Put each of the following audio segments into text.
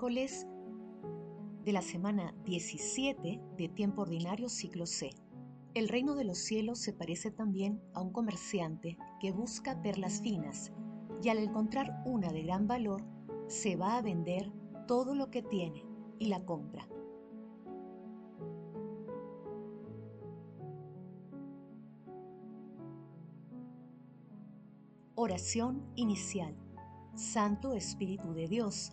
miércoles de la semana 17 de tiempo ordinario ciclo C. El reino de los cielos se parece también a un comerciante que busca perlas finas y al encontrar una de gran valor se va a vender todo lo que tiene y la compra. Oración inicial. Santo Espíritu de Dios,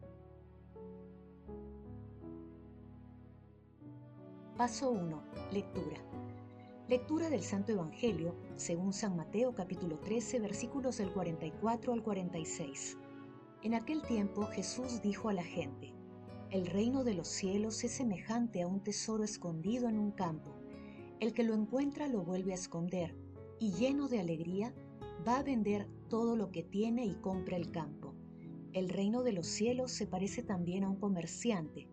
Paso 1. Lectura. Lectura del Santo Evangelio, según San Mateo capítulo 13, versículos del 44 al 46. En aquel tiempo Jesús dijo a la gente, El reino de los cielos es semejante a un tesoro escondido en un campo. El que lo encuentra lo vuelve a esconder, y lleno de alegría, va a vender todo lo que tiene y compra el campo. El reino de los cielos se parece también a un comerciante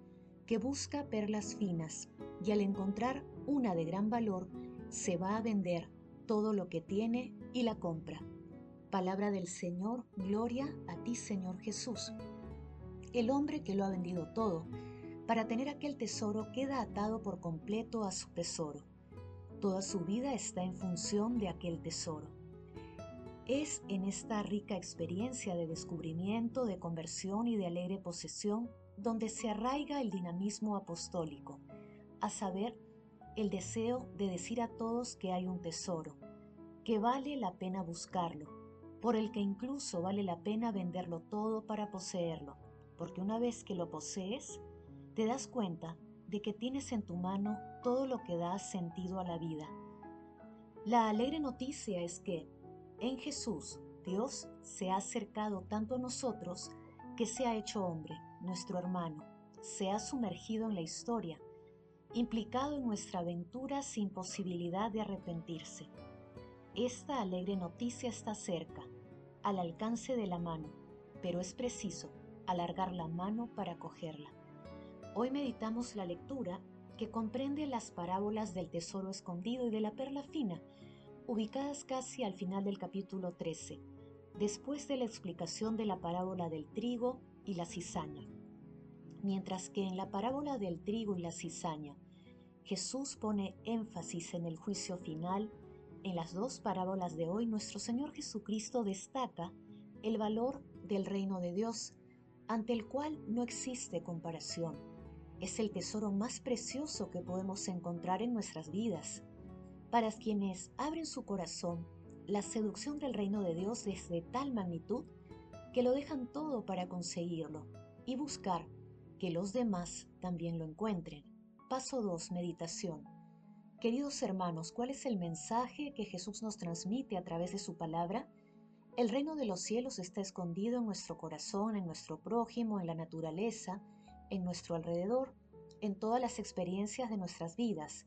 que busca perlas finas y al encontrar una de gran valor se va a vender todo lo que tiene y la compra. Palabra del Señor, gloria a ti Señor Jesús. El hombre que lo ha vendido todo para tener aquel tesoro queda atado por completo a su tesoro. Toda su vida está en función de aquel tesoro. Es en esta rica experiencia de descubrimiento, de conversión y de alegre posesión donde se arraiga el dinamismo apostólico, a saber, el deseo de decir a todos que hay un tesoro, que vale la pena buscarlo, por el que incluso vale la pena venderlo todo para poseerlo, porque una vez que lo posees, te das cuenta de que tienes en tu mano todo lo que da sentido a la vida. La alegre noticia es que, en Jesús, Dios se ha acercado tanto a nosotros que se ha hecho hombre, nuestro hermano, se ha sumergido en la historia, implicado en nuestra aventura sin posibilidad de arrepentirse. Esta alegre noticia está cerca, al alcance de la mano, pero es preciso alargar la mano para cogerla. Hoy meditamos la lectura que comprende las parábolas del tesoro escondido y de la perla fina, ubicadas casi al final del capítulo 13, después de la explicación de la parábola del trigo y la cizaña. Mientras que en la parábola del trigo y la cizaña, Jesús pone énfasis en el juicio final, en las dos parábolas de hoy nuestro Señor Jesucristo destaca el valor del reino de Dios, ante el cual no existe comparación. Es el tesoro más precioso que podemos encontrar en nuestras vidas para quienes abren su corazón, la seducción del reino de Dios es de tal magnitud que lo dejan todo para conseguirlo y buscar que los demás también lo encuentren. Paso 2. Meditación. Queridos hermanos, ¿cuál es el mensaje que Jesús nos transmite a través de su palabra? El reino de los cielos está escondido en nuestro corazón, en nuestro prójimo, en la naturaleza, en nuestro alrededor, en todas las experiencias de nuestras vidas.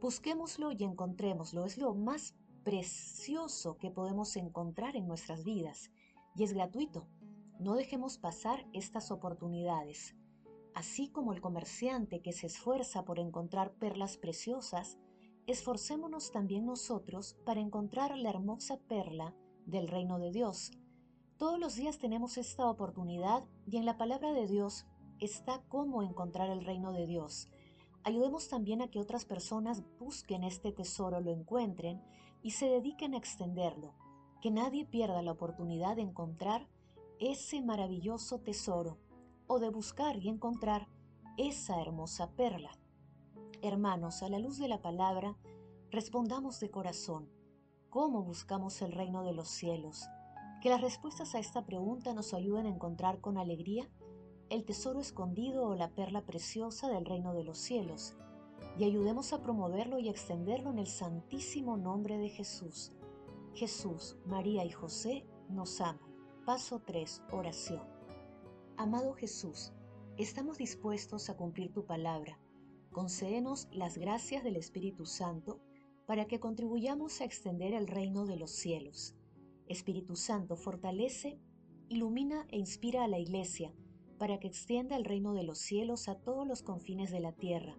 Busquémoslo y encontrémoslo. Es lo más precioso que podemos encontrar en nuestras vidas y es gratuito. No dejemos pasar estas oportunidades. Así como el comerciante que se esfuerza por encontrar perlas preciosas, esforcémonos también nosotros para encontrar la hermosa perla del reino de Dios. Todos los días tenemos esta oportunidad y en la palabra de Dios está cómo encontrar el reino de Dios. Ayudemos también a que otras personas busquen este tesoro, lo encuentren y se dediquen a extenderlo. Que nadie pierda la oportunidad de encontrar ese maravilloso tesoro o de buscar y encontrar esa hermosa perla. Hermanos, a la luz de la palabra, respondamos de corazón, ¿cómo buscamos el reino de los cielos? Que las respuestas a esta pregunta nos ayuden a encontrar con alegría el tesoro escondido o la perla preciosa del reino de los cielos, y ayudemos a promoverlo y extenderlo en el santísimo nombre de Jesús. Jesús, María y José nos aman. Paso 3. Oración. Amado Jesús, estamos dispuestos a cumplir tu palabra, concédenos las gracias del Espíritu Santo para que contribuyamos a extender el reino de los cielos. Espíritu Santo, fortalece, ilumina e inspira a la Iglesia para que extienda el reino de los cielos a todos los confines de la tierra,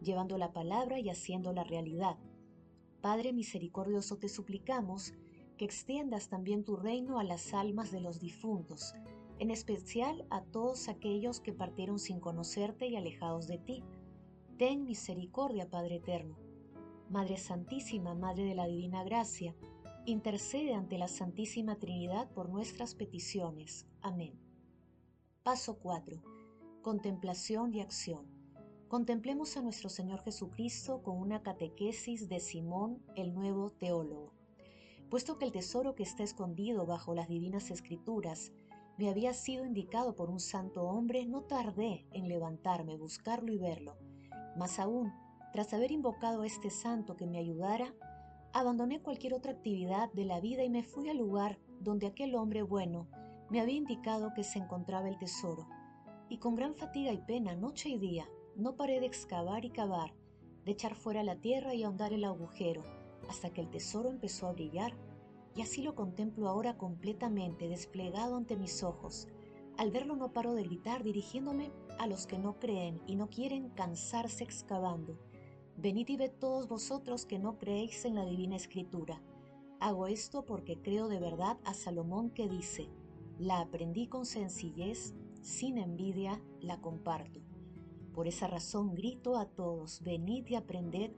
llevando la palabra y haciendo la realidad. Padre misericordioso, te suplicamos que extiendas también tu reino a las almas de los difuntos, en especial a todos aquellos que partieron sin conocerte y alejados de ti. Ten misericordia, Padre eterno. Madre Santísima, Madre de la Divina Gracia, intercede ante la Santísima Trinidad por nuestras peticiones. Amén. Paso 4. Contemplación y acción. Contemplemos a nuestro Señor Jesucristo con una catequesis de Simón, el nuevo teólogo. Puesto que el tesoro que está escondido bajo las divinas escrituras me había sido indicado por un santo hombre, no tardé en levantarme, buscarlo y verlo. Más aún, tras haber invocado a este santo que me ayudara, abandoné cualquier otra actividad de la vida y me fui al lugar donde aquel hombre bueno me había indicado que se encontraba el tesoro, y con gran fatiga y pena, noche y día, no paré de excavar y cavar, de echar fuera la tierra y ahondar el agujero, hasta que el tesoro empezó a brillar, y así lo contemplo ahora completamente desplegado ante mis ojos. Al verlo no paro de gritar, dirigiéndome a los que no creen y no quieren cansarse excavando. Venid y ved todos vosotros que no creéis en la divina escritura. Hago esto porque creo de verdad a Salomón que dice, la aprendí con sencillez, sin envidia la comparto. Por esa razón grito a todos, venid y aprended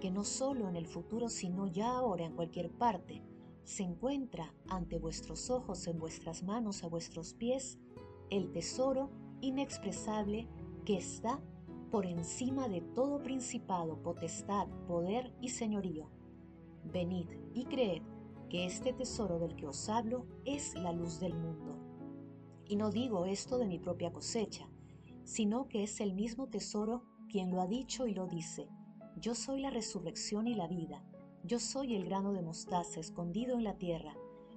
que no solo en el futuro, sino ya ahora en cualquier parte, se encuentra ante vuestros ojos, en vuestras manos, a vuestros pies, el tesoro inexpresable que está por encima de todo principado, potestad, poder y señorío. Venid y creed que este tesoro del que os hablo es la luz del mundo. Y no digo esto de mi propia cosecha, sino que es el mismo tesoro quien lo ha dicho y lo dice. Yo soy la resurrección y la vida. Yo soy el grano de mostaza escondido en la tierra.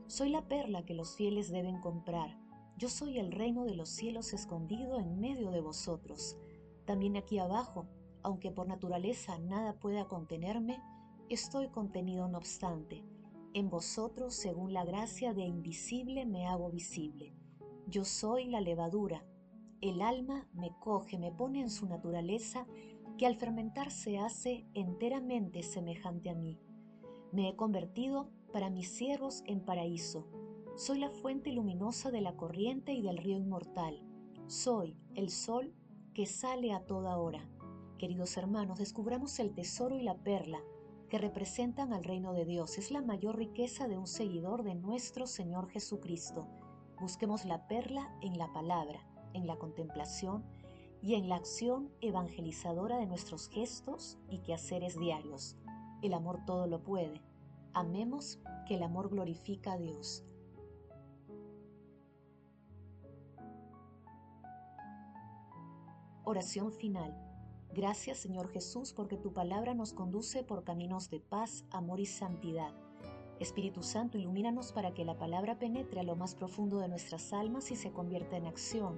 Soy la perla que los fieles deben comprar. Yo soy el reino de los cielos escondido en medio de vosotros. También aquí abajo, aunque por naturaleza nada pueda contenerme, estoy contenido no obstante. En vosotros, según la gracia de invisible, me hago visible. Yo soy la levadura, el alma me coge, me pone en su naturaleza, que al fermentar se hace enteramente semejante a mí. Me he convertido para mis siervos en paraíso. Soy la fuente luminosa de la corriente y del río inmortal. Soy el sol que sale a toda hora. Queridos hermanos, descubramos el tesoro y la perla que representan al reino de Dios. Es la mayor riqueza de un seguidor de nuestro Señor Jesucristo. Busquemos la perla en la palabra en la contemplación y en la acción evangelizadora de nuestros gestos y quehaceres diarios. El amor todo lo puede. Amemos que el amor glorifica a Dios. Oración final. Gracias Señor Jesús porque tu palabra nos conduce por caminos de paz, amor y santidad. Espíritu Santo, ilumínanos para que la palabra penetre a lo más profundo de nuestras almas y se convierta en acción